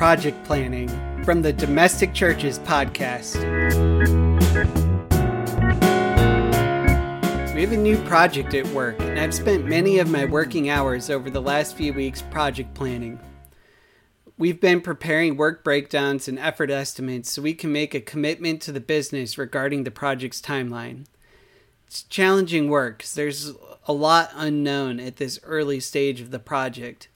project planning from the Domestic Churches podcast. We have a new project at work, and I've spent many of my working hours over the last few weeks project planning. We've been preparing work breakdowns and effort estimates so we can make a commitment to the business regarding the project's timeline. It's challenging work there's a lot unknown at this early stage of the project.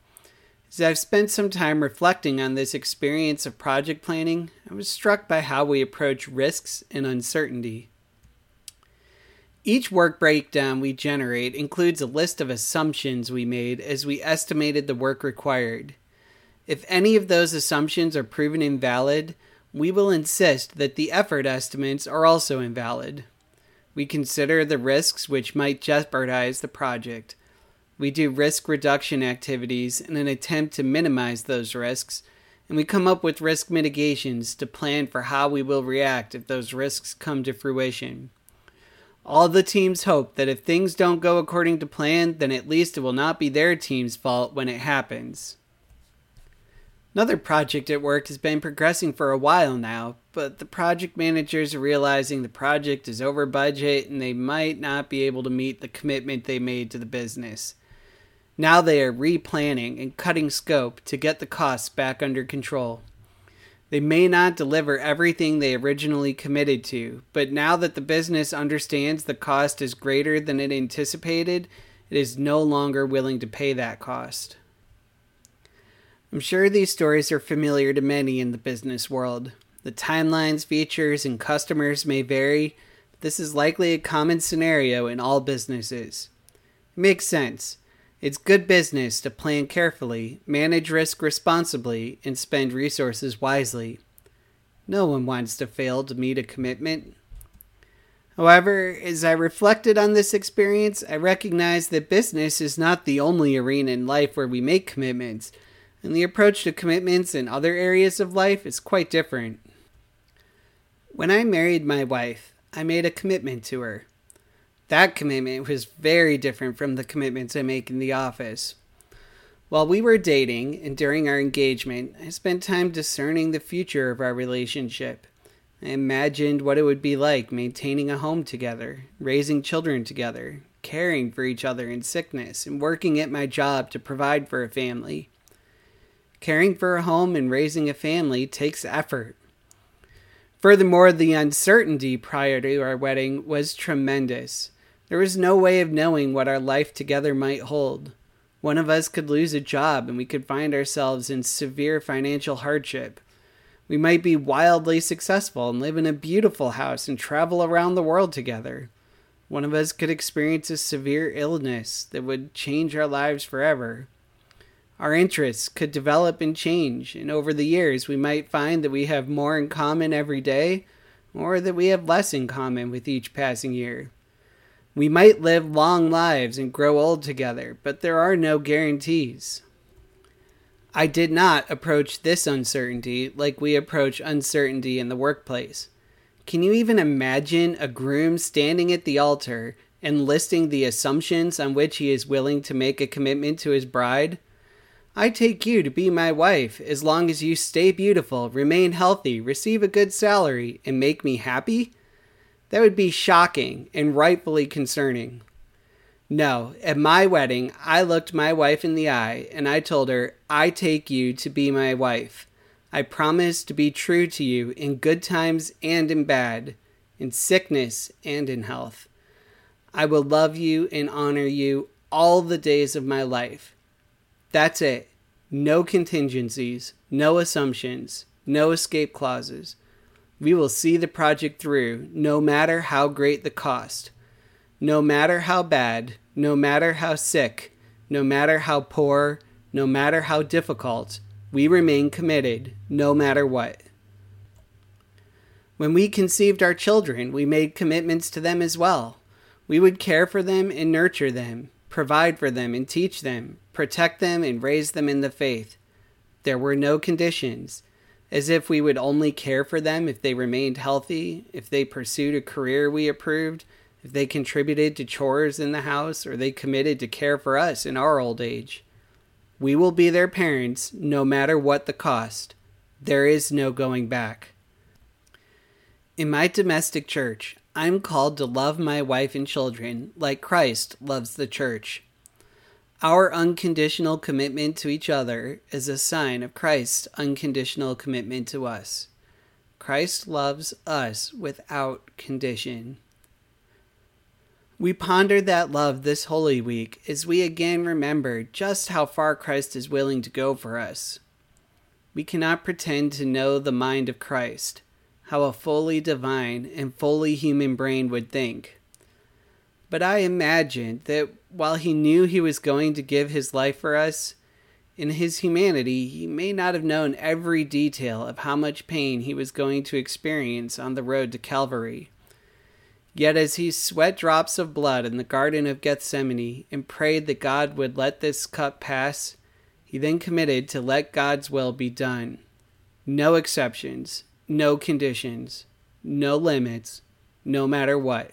As I've spent some time reflecting on this experience of project planning, I was struck by how we approach risks and uncertainty. Each work breakdown we generate includes a list of assumptions we made as we estimated the work required. If any of those assumptions are proven invalid, we will insist that the effort estimates are also invalid. We consider the risks which might jeopardize the project. We do risk reduction activities in an attempt to minimize those risks, and we come up with risk mitigations to plan for how we will react if those risks come to fruition. All the teams hope that if things don't go according to plan, then at least it will not be their team's fault when it happens. Another project at work has been progressing for a while now, but the project managers are realizing the project is over budget and they might not be able to meet the commitment they made to the business. Now they are replanning and cutting scope to get the costs back under control. They may not deliver everything they originally committed to, but now that the business understands the cost is greater than it anticipated, it is no longer willing to pay that cost. I'm sure these stories are familiar to many in the business world. The timelines, features, and customers may vary, but this is likely a common scenario in all businesses. It makes sense. It's good business to plan carefully, manage risk responsibly, and spend resources wisely. No one wants to fail to meet a commitment. However, as I reflected on this experience, I recognized that business is not the only arena in life where we make commitments, and the approach to commitments in other areas of life is quite different. When I married my wife, I made a commitment to her. That commitment was very different from the commitments I make in the office. While we were dating and during our engagement, I spent time discerning the future of our relationship. I imagined what it would be like maintaining a home together, raising children together, caring for each other in sickness, and working at my job to provide for a family. Caring for a home and raising a family takes effort. Furthermore, the uncertainty prior to our wedding was tremendous. There was no way of knowing what our life together might hold. One of us could lose a job and we could find ourselves in severe financial hardship. We might be wildly successful and live in a beautiful house and travel around the world together. One of us could experience a severe illness that would change our lives forever. Our interests could develop and change, and over the years we might find that we have more in common every day, or that we have less in common with each passing year. We might live long lives and grow old together, but there are no guarantees. I did not approach this uncertainty like we approach uncertainty in the workplace. Can you even imagine a groom standing at the altar and listing the assumptions on which he is willing to make a commitment to his bride? I take you to be my wife as long as you stay beautiful, remain healthy, receive a good salary, and make me happy? That would be shocking and rightfully concerning. No, at my wedding, I looked my wife in the eye and I told her, I take you to be my wife. I promise to be true to you in good times and in bad, in sickness and in health. I will love you and honor you all the days of my life. That's it. No contingencies, no assumptions, no escape clauses. We will see the project through, no matter how great the cost, no matter how bad, no matter how sick, no matter how poor, no matter how difficult. We remain committed, no matter what. When we conceived our children, we made commitments to them as well. We would care for them and nurture them, provide for them and teach them, protect them and raise them in the faith. There were no conditions as if we would only care for them if they remained healthy, if they pursued a career we approved, if they contributed to chores in the house, or they committed to care for us in our old age. We will be their parents no matter what the cost, There is no going back. In my domestic church, I'm called to love my wife and children like Christ loves the church. Our unconditional commitment to each other is a sign of Christ's unconditional commitment to us. Christ loves us without condition. We pondered that love this Holy Week as we again remember just how far Christ is willing to go for us. We cannot pretend to know the mind of Christ how a fully divine and fully human brain would think. But I imagine that while he knew he was going to give his life for us, in his humanity, he may not have known every detail of how much pain he was going to experience on the road to Calvary. Yet, as he sweat drops of blood in the Garden of Gethsemane and prayed that God would let this cup pass, he then committed to let God's will be done. No exceptions, no conditions, no limits, no matter what.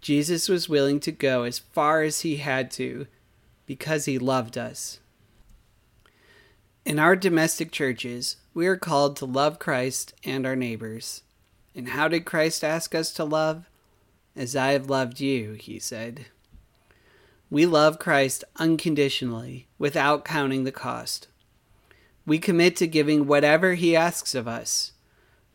Jesus was willing to go as far as he had to because he loved us. In our domestic churches, we are called to love Christ and our neighbors. And how did Christ ask us to love? As I have loved you, he said. We love Christ unconditionally, without counting the cost. We commit to giving whatever he asks of us,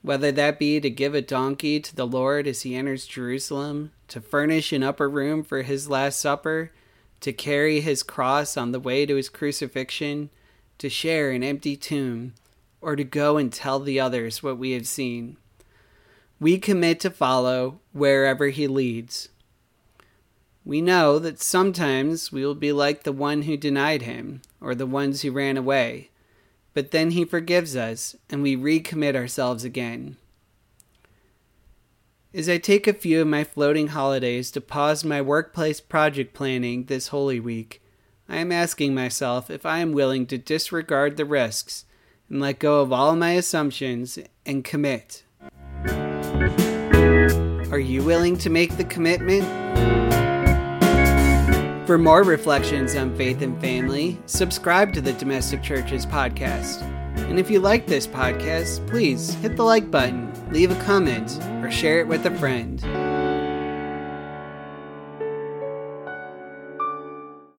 whether that be to give a donkey to the Lord as he enters Jerusalem, to furnish an upper room for his Last Supper, to carry his cross on the way to his crucifixion, to share an empty tomb, or to go and tell the others what we have seen. We commit to follow wherever he leads. We know that sometimes we will be like the one who denied him, or the ones who ran away but then He forgives us and we recommit ourselves again. As I take a few of my floating holidays to pause my workplace project planning this Holy Week, I am asking myself if I am willing to disregard the risks and let go of all my assumptions and commit. Are you willing to make the commitment? For more reflections on faith and family, subscribe to the Domestic Churches podcast. And if you like this podcast, please hit the like button, leave a comment, or share it with a friend.